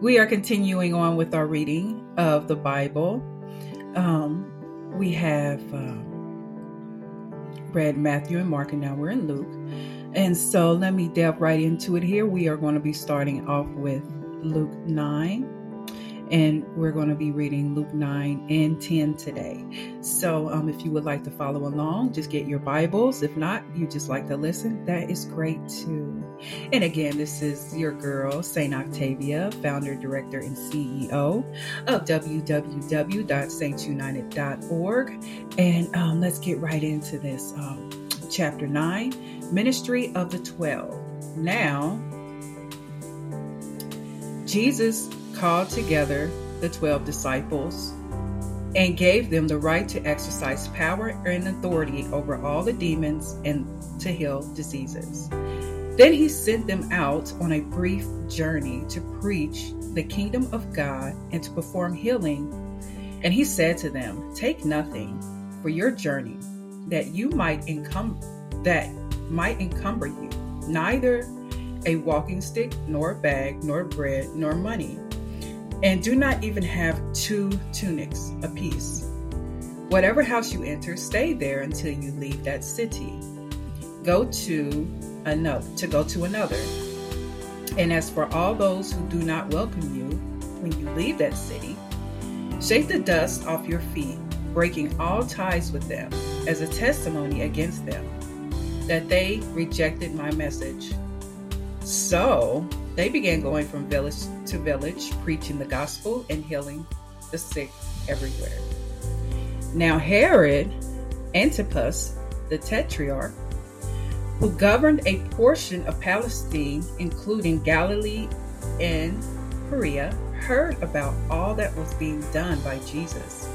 We are continuing on with our reading of the Bible. Um, we have um, read Matthew and Mark, and now we're in Luke. And so let me delve right into it here. We are going to be starting off with Luke 9 and we're going to be reading Luke 9 and 10 today. So, um, if you would like to follow along, just get your Bibles. If not, you just like to listen, that is great too. And again, this is your girl, St. Octavia, founder, director, and CEO of www.saintsunited.org. And um, let's get right into this. Um, chapter 9 Ministry of the Twelve. Now, Jesus called together the 12 disciples and gave them the right to exercise power and authority over all the demons and to heal diseases. Then he sent them out on a brief journey to preach the kingdom of God and to perform healing. And he said to them, Take nothing for your journey that you might encumber that might encumber you, neither a walking stick, nor a bag, nor bread, nor money and do not even have two tunics apiece. Whatever house you enter, stay there until you leave that city. Go to another to go to another. And as for all those who do not welcome you when you leave that city, shake the dust off your feet, breaking all ties with them as a testimony against them that they rejected my message. So they began going from village to village, preaching the gospel and healing the sick everywhere. Now, Herod Antipas, the tetrarch, who governed a portion of Palestine, including Galilee and Perea, heard about all that was being done by Jesus.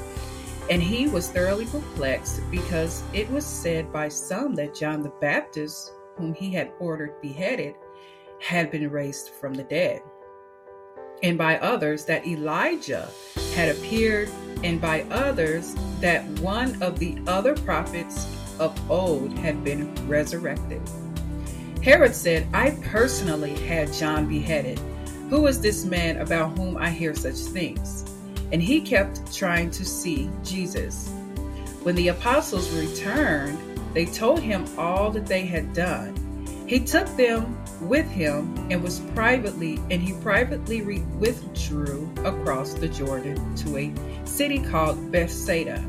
And he was thoroughly perplexed because it was said by some that John the Baptist, whom he had ordered beheaded, had been raised from the dead, and by others that Elijah had appeared, and by others that one of the other prophets of old had been resurrected. Herod said, I personally had John beheaded. Who is this man about whom I hear such things? And he kept trying to see Jesus. When the apostles returned, they told him all that they had done. He took them with him and was privately and he privately re- withdrew across the Jordan to a city called Bethsaida.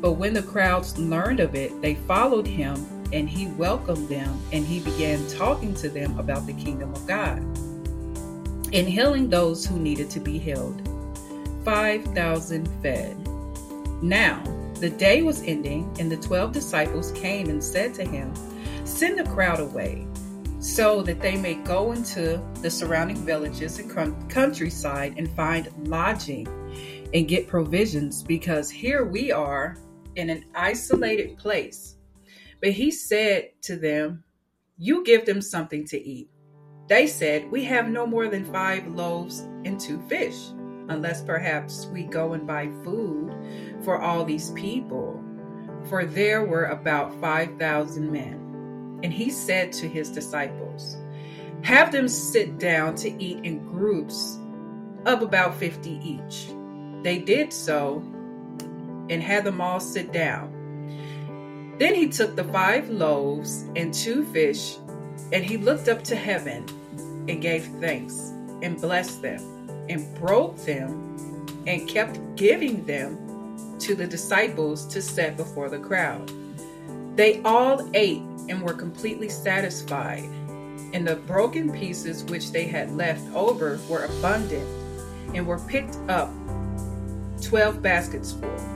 But when the crowds learned of it, they followed him and he welcomed them and he began talking to them about the kingdom of God and healing those who needed to be healed. 5,000 fed. Now, the day was ending, and the twelve disciples came and said to him, Send the crowd away so that they may go into the surrounding villages and countryside and find lodging and get provisions because here we are in an isolated place. But he said to them, You give them something to eat. They said, We have no more than five loaves and two fish, unless perhaps we go and buy food for all these people. For there were about 5,000 men. And he said to his disciples, Have them sit down to eat in groups of about 50 each. They did so and had them all sit down. Then he took the five loaves and two fish, and he looked up to heaven and gave thanks and blessed them and broke them and kept giving them to the disciples to set before the crowd. They all ate and were completely satisfied. And the broken pieces which they had left over were abundant and were picked up 12 baskets full.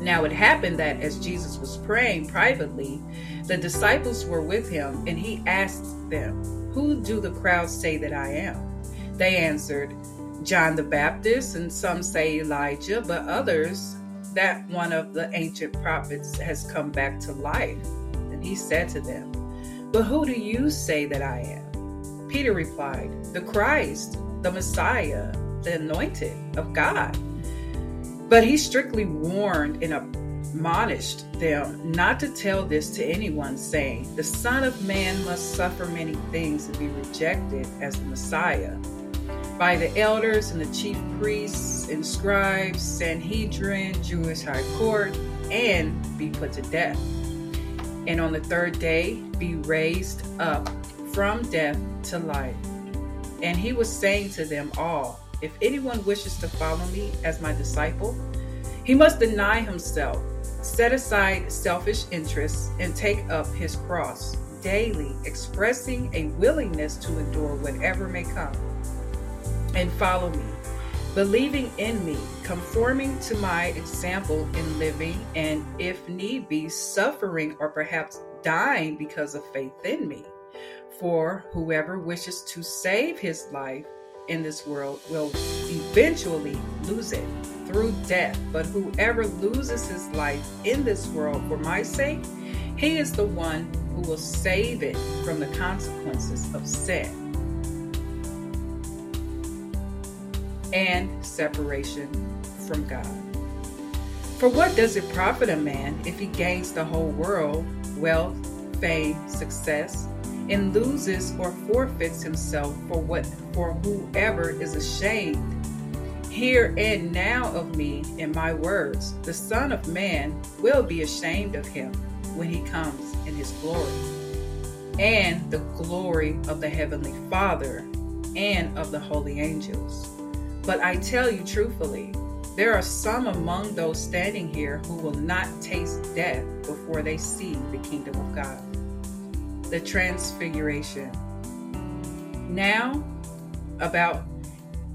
Now it happened that as Jesus was praying privately, the disciples were with him, and he asked them, Who do the crowds say that I am? They answered, John the Baptist, and some say Elijah, but others that one of the ancient prophets has come back to life. He said to them, But who do you say that I am? Peter replied, The Christ, the Messiah, the anointed of God. But he strictly warned and admonished them not to tell this to anyone, saying, The Son of Man must suffer many things and be rejected as the Messiah, by the elders and the chief priests and scribes, Sanhedrin, Jewish high court, and be put to death. And on the third day be raised up from death to life. And he was saying to them all, If anyone wishes to follow me as my disciple, he must deny himself, set aside selfish interests, and take up his cross daily, expressing a willingness to endure whatever may come. And follow me, believing in me, conforming to my example in living, and if need be, suffering or perhaps dying because of faith in me. For whoever wishes to save his life in this world will eventually lose it through death. But whoever loses his life in this world for my sake, he is the one who will save it from the consequences of sin and separation from God. For what does it profit a man if he gains the whole world, wealth, fame, success, and loses or forfeits himself for what for whoever is ashamed? Here and now of me and my words. The son of man will be ashamed of him when he comes in his glory. And the glory of the heavenly father and of the holy angels. But i tell you truthfully there are some among those standing here who will not taste death before they see the kingdom of god the Transfiguration. Now, about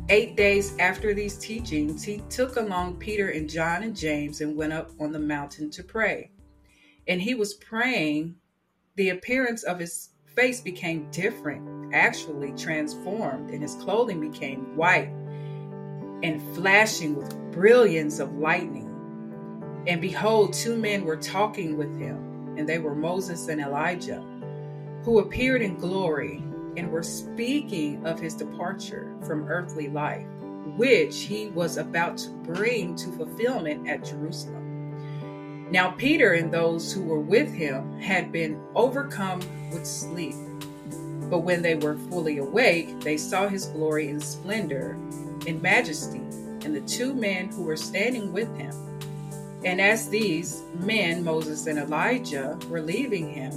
eight days after these teachings, he took along Peter and John and James and went up on the mountain to pray. And he was praying, the appearance of his face became different, actually transformed, and his clothing became white and flashing with brilliance of lightning. And behold, two men were talking with him, and they were Moses and Elijah who appeared in glory and were speaking of his departure from earthly life, which he was about to bring to fulfillment at Jerusalem. Now, Peter and those who were with him had been overcome with sleep. But when they were fully awake, they saw his glory and splendor and majesty, and the two men who were standing with him. And as these men, Moses and Elijah, were leaving him,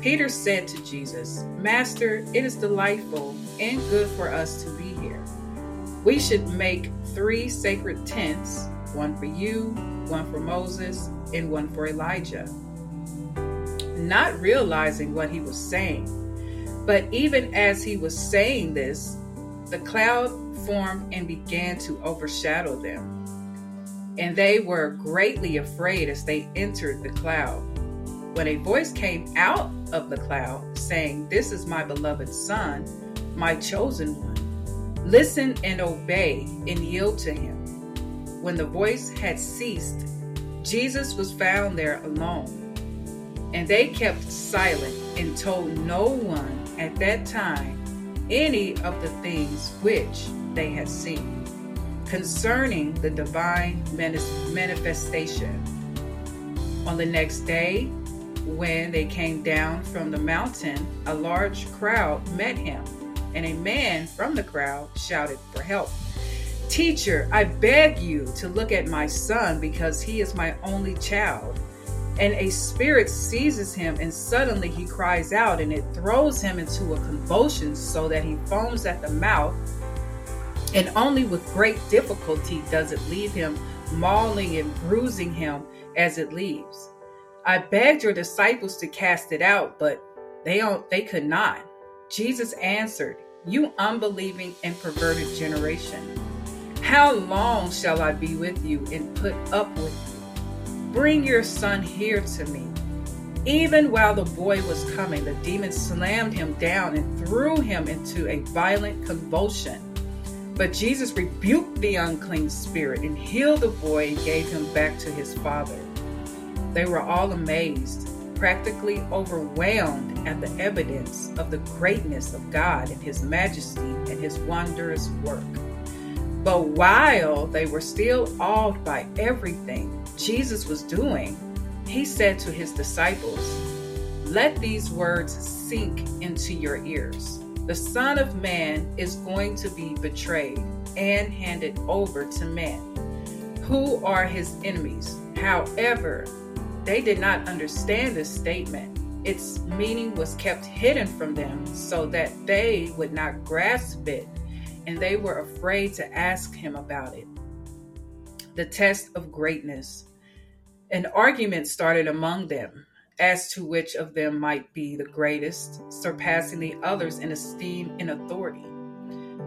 Peter said to Jesus, Master, it is delightful and good for us to be here. We should make three sacred tents one for you, one for Moses, and one for Elijah. Not realizing what he was saying, but even as he was saying this, the cloud formed and began to overshadow them. And they were greatly afraid as they entered the cloud. When a voice came out of the cloud, saying, This is my beloved Son, my chosen one. Listen and obey and yield to him. When the voice had ceased, Jesus was found there alone. And they kept silent and told no one at that time any of the things which they had seen concerning the divine manifestation. On the next day, when they came down from the mountain, a large crowd met him, and a man from the crowd shouted for help. Teacher, I beg you to look at my son because he is my only child. And a spirit seizes him, and suddenly he cries out, and it throws him into a convulsion so that he foams at the mouth. And only with great difficulty does it leave him, mauling and bruising him as it leaves. I begged your disciples to cast it out, but they don't they could not. Jesus answered, You unbelieving and perverted generation. How long shall I be with you and put up with you? Bring your son here to me. Even while the boy was coming, the demon slammed him down and threw him into a violent convulsion. But Jesus rebuked the unclean spirit and healed the boy and gave him back to his father. They were all amazed, practically overwhelmed at the evidence of the greatness of God and His majesty and His wondrous work. But while they were still awed by everything Jesus was doing, He said to His disciples, Let these words sink into your ears. the Son of Man is going to be betrayed and handed over to men who are his enemies. However, they did not understand this statement. Its meaning was kept hidden from them so that they would not grasp it, and they were afraid to ask him about it. The test of greatness. An argument started among them as to which of them might be the greatest, surpassing the others in esteem and authority.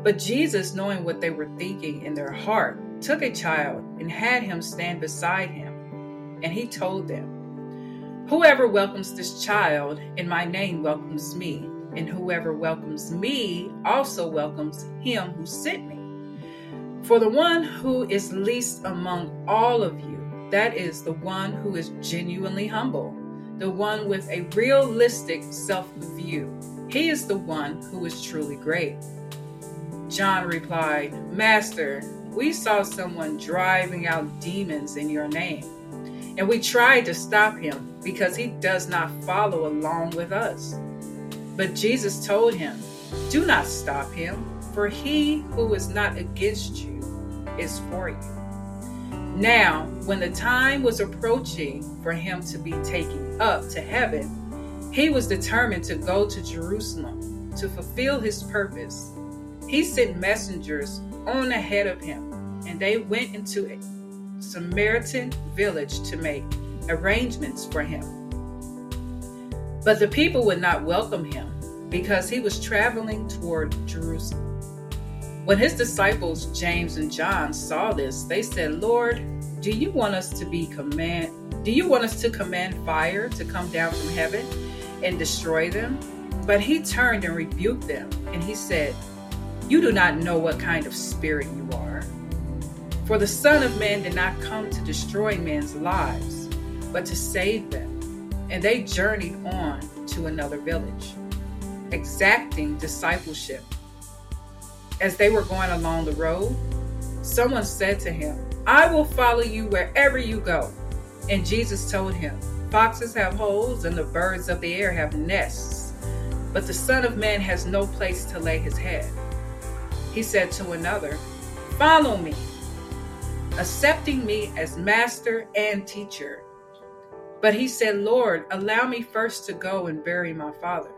But Jesus, knowing what they were thinking in their heart, took a child and had him stand beside him. And he told them, Whoever welcomes this child in my name welcomes me, and whoever welcomes me also welcomes him who sent me. For the one who is least among all of you, that is the one who is genuinely humble the one with a realistic self view. He is the one who is truly great. John replied, Master, we saw someone driving out demons in your name, and we tried to stop him because he does not follow along with us. But Jesus told him, Do not stop him, for he who is not against you is for you. Now, when the time was approaching for him to be taken up to heaven, he was determined to go to Jerusalem to fulfill his purpose. He sent messengers on ahead of him, and they went into a Samaritan village to make arrangements for him. But the people would not welcome him because he was traveling toward Jerusalem. When his disciples, James and John, saw this, they said, Lord, do you want us to be command do you want us to command fire to come down from heaven and destroy them? But he turned and rebuked them, and he said, You do not know what kind of spirit you are. For the Son of Man did not come to destroy men's lives, but to save them. And they journeyed on to another village, exacting discipleship as they were going along the road, someone said to him, I will follow you wherever you go. And Jesus told him, Foxes have holes and the birds of the air have nests, but the Son of Man has no place to lay his head. He said to another, Follow me, accepting me as master and teacher. But he said, Lord, allow me first to go and bury my father.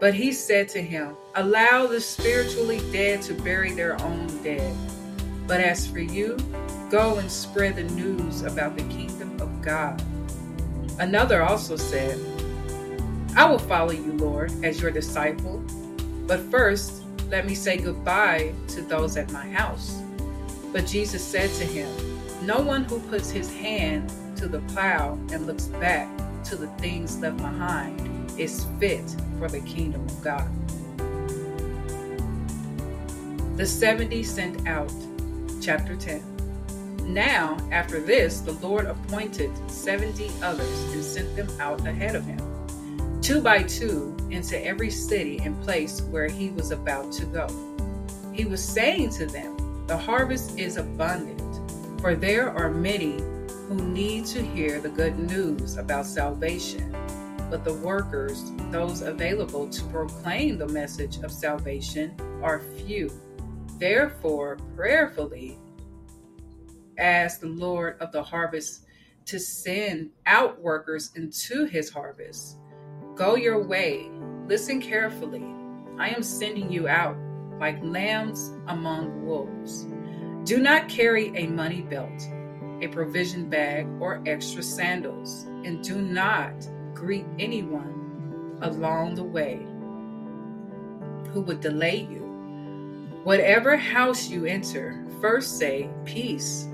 But he said to him, Allow the spiritually dead to bury their own dead. But as for you, go and spread the news about the kingdom of God. Another also said, I will follow you, Lord, as your disciple. But first, let me say goodbye to those at my house. But Jesus said to him, No one who puts his hand to the plow and looks back to the things left behind is fit for the kingdom of God. The 70 sent out, chapter 10. Now, after this, the Lord appointed 70 others and sent them out ahead of him, two by two, into every city and place where he was about to go. He was saying to them, The harvest is abundant, for there are many who need to hear the good news about salvation but the workers, those available to proclaim the message of salvation, are few. Therefore, prayerfully ask the Lord of the harvest to send out workers into his harvest. Go your way, listen carefully. I am sending you out like lambs among wolves. Do not carry a money belt, a provision bag, or extra sandals, and do not greet anyone along the way who would delay you. Whatever house you enter, first say, Peace.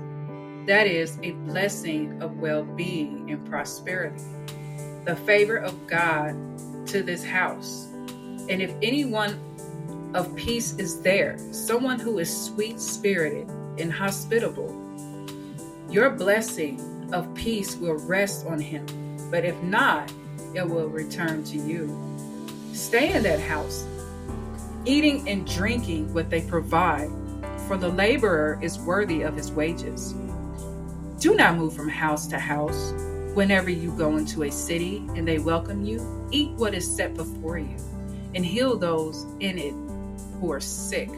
That is a blessing of well being and prosperity. The favor of God to this house. And if anyone of peace is there, someone who is sweet spirited and hospitable, your blessing of peace will rest on him but if not, it will return to you. Stay in that house, eating and drinking what they provide, for the laborer is worthy of his wages. Do not move from house to house. Whenever you go into a city and they welcome you, eat what is set before you, and heal those in it who are sick,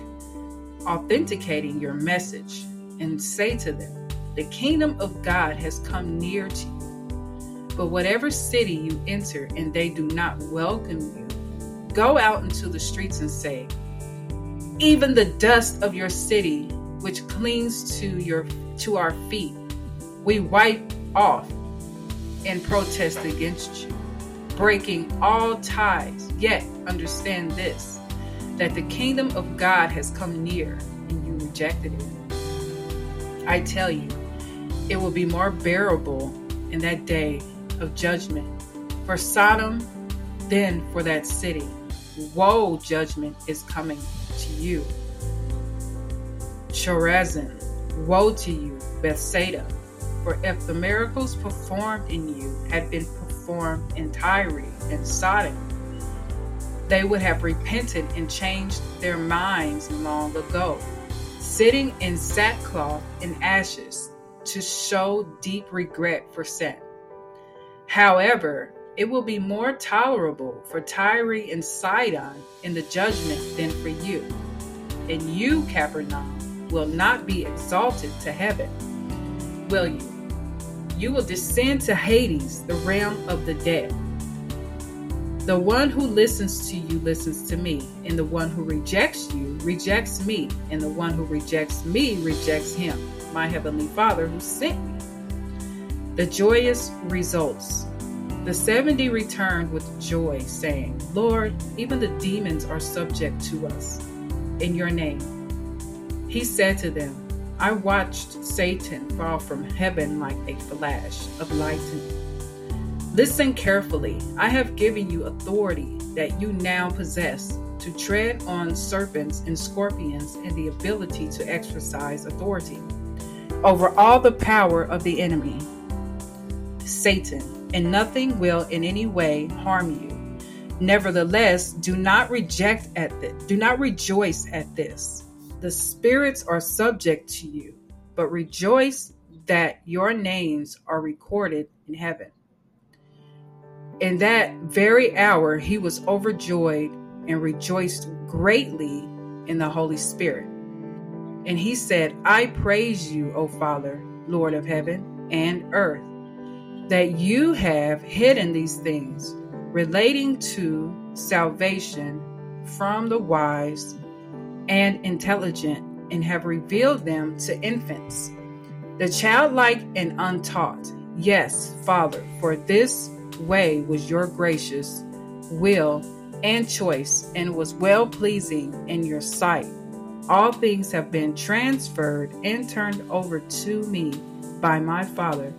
authenticating your message, and say to them, The kingdom of God has come near to you. But whatever city you enter and they do not welcome you, go out into the streets and say, Even the dust of your city, which clings to your to our feet, we wipe off and protest against you, breaking all ties. Yet understand this that the kingdom of God has come near and you rejected it. I tell you, it will be more bearable in that day of judgment for Sodom than for that city. Woe, judgment is coming to you. Chorazin, woe to you, Bethsaida. For if the miracles performed in you had been performed in Tyre and Sodom, they would have repented and changed their minds long ago, sitting in sackcloth and ashes to show deep regret for sin. However, it will be more tolerable for Tyre and Sidon in the judgment than for you. And you, Capernaum, will not be exalted to heaven, will you? You will descend to Hades, the realm of the dead. The one who listens to you listens to me, and the one who rejects you rejects me, and the one who rejects me rejects him, my heavenly Father who sent me. The joyous results. The 70 returned with joy, saying, Lord, even the demons are subject to us in your name. He said to them, I watched Satan fall from heaven like a flash of lightning. Listen carefully. I have given you authority that you now possess to tread on serpents and scorpions and the ability to exercise authority over all the power of the enemy, Satan, and nothing will in any way harm you. Nevertheless, do not reject at this, do not rejoice at this the spirits are subject to you, but rejoice that your names are recorded in heaven. In that very hour, he was overjoyed and rejoiced greatly in the Holy Spirit. And he said, I praise you, O Father, Lord of heaven and earth, that you have hidden these things relating to salvation from the wise and intelligent and have revealed them to infants. The childlike and untaught. Yes, Father, for this way was your gracious will and choice and was well pleasing in your sight. All things have been transferred and turned over to me by my Father.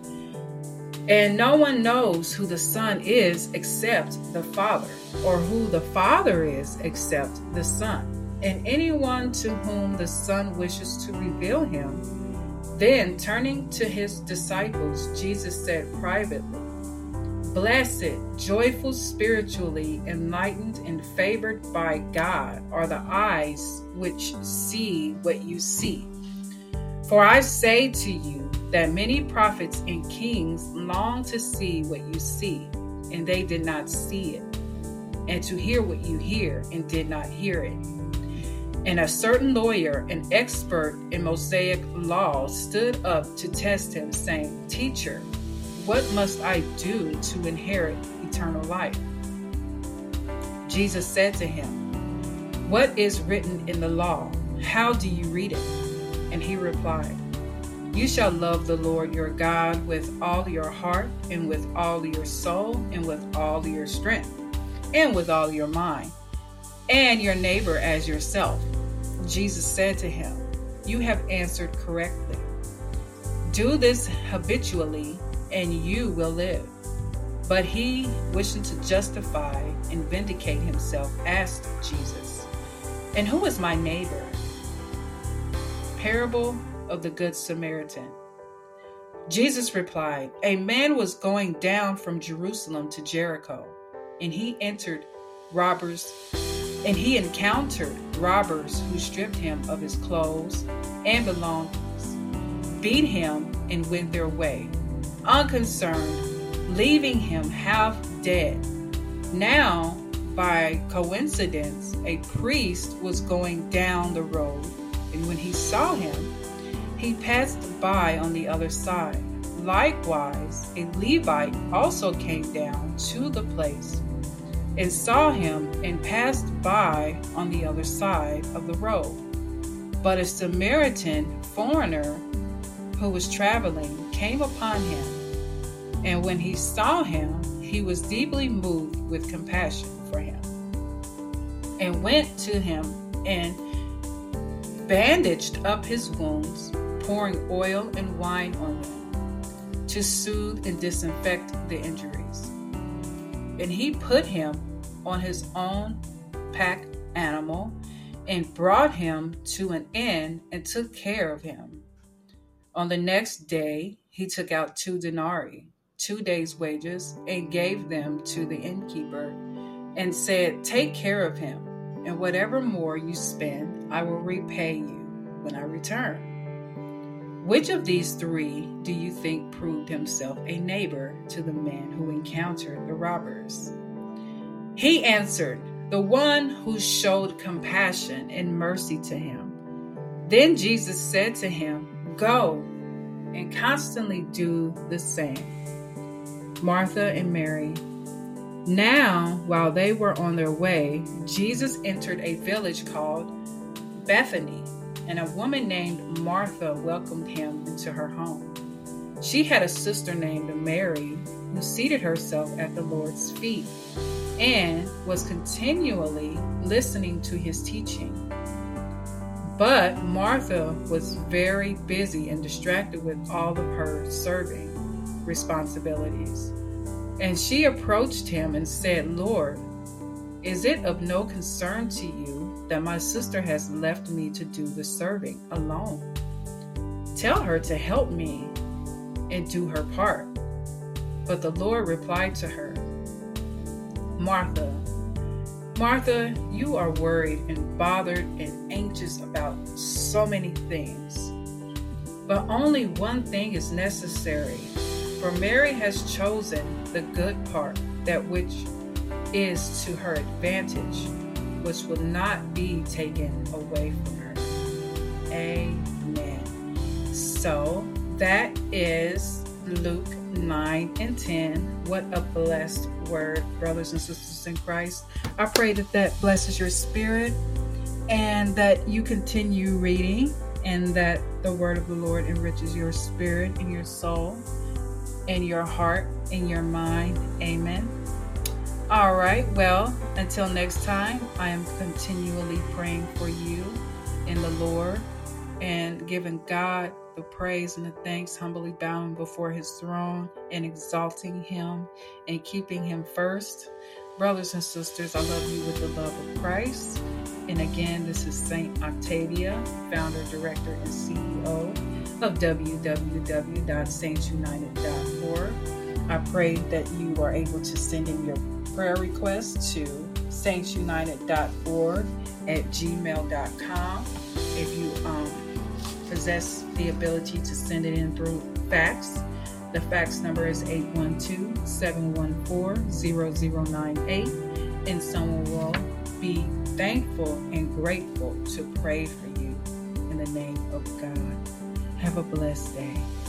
And no one knows who the Son is except the Father, or who the Father is except the Son and anyone to whom the Son wishes to reveal him. Then, turning to his disciples, Jesus said privately, Blessed, joyful, spiritually enlightened, and favored by God are the eyes which see what you see. For I say to you that many prophets and kings long to see what you see, and they did not see it, and to hear what you hear, and did not hear it. And a certain lawyer, an expert in Mosaic law, stood up to test him, saying, Teacher, what must I do to inherit eternal life? Jesus said to him, What is written in the law? How do you read it? And he replied, You shall love the Lord your God with all your heart, and with all your soul, and with all your strength, and with all your mind, and your neighbor as yourself. Jesus said to him, You have answered correctly. Do this habitually, and you will live. But he, wishing to justify and vindicate himself, asked Jesus, And who is my neighbor? Parable of the Good Samaritan. Jesus replied, A man was going down from Jerusalem to Jericho, and he entered robbers and he encountered robbers who stripped him of his clothes and belongings, beat him, and went their way, unconcerned, leaving him half dead. Now by coincidence, a priest was going down the road, and when he saw him, he passed by on the other side. Likewise, a Levite also came down to the place and saw him and passed by on the other side of the road. But a Samaritan foreigner who was traveling came upon him, and when he saw him, he was deeply moved with compassion for him, and went to him and bandaged up his wounds, pouring oil and wine on them to soothe and disinfect the injuries. And he put him on his own pack animal and brought him to an inn and took care of him. On the next day, he took out two denarii, two days' wages, and gave them to the innkeeper, and said, Take care of him, and whatever more you spend, I will repay you when I return. Which of these three do you think proved himself a neighbor to the man who encountered the robbers? He answered, The one who showed compassion and mercy to him. Then Jesus said to him, Go and constantly do the same. Martha and Mary. Now, while they were on their way, Jesus entered a village called Bethany, and a woman named Martha welcomed him into her home. She had a sister named Mary who seated herself at the Lord's feet and was continually listening to his teaching. But Martha was very busy and distracted with all of her serving responsibilities. And she approached him and said, Lord, is it of no concern to you that my sister has left me to do the serving alone? Tell her to help me and do her part. But the Lord replied to her, Martha, Martha, you are worried and bothered and anxious about so many things. But only one thing is necessary. For Mary has chosen the good part, that which is to her advantage, which will not be taken away from her. Amen. So that is Luke 9 and 10. What a blessed word, brothers and sisters in Christ. I pray that that blesses your spirit and that you continue reading and that the word of the Lord enriches your spirit and your soul and your heart and your mind. Amen. All right. Well, until next time, I am continually praying for you in the Lord and giving God the praise and the thanks, humbly bowing before his throne and exalting him and keeping him first. Brothers and sisters, I love you with the love of Christ. And again, this is Saint Octavia, founder, director, and CEO of www.saintsunited.org. I pray that you are able to send in your prayer requests to saintsunited.org at gmail.com. If you um, possess the ability to send it in through fax. The fax number is 812 714 0098, and someone will be thankful and grateful to pray for you in the name of God. Have a blessed day.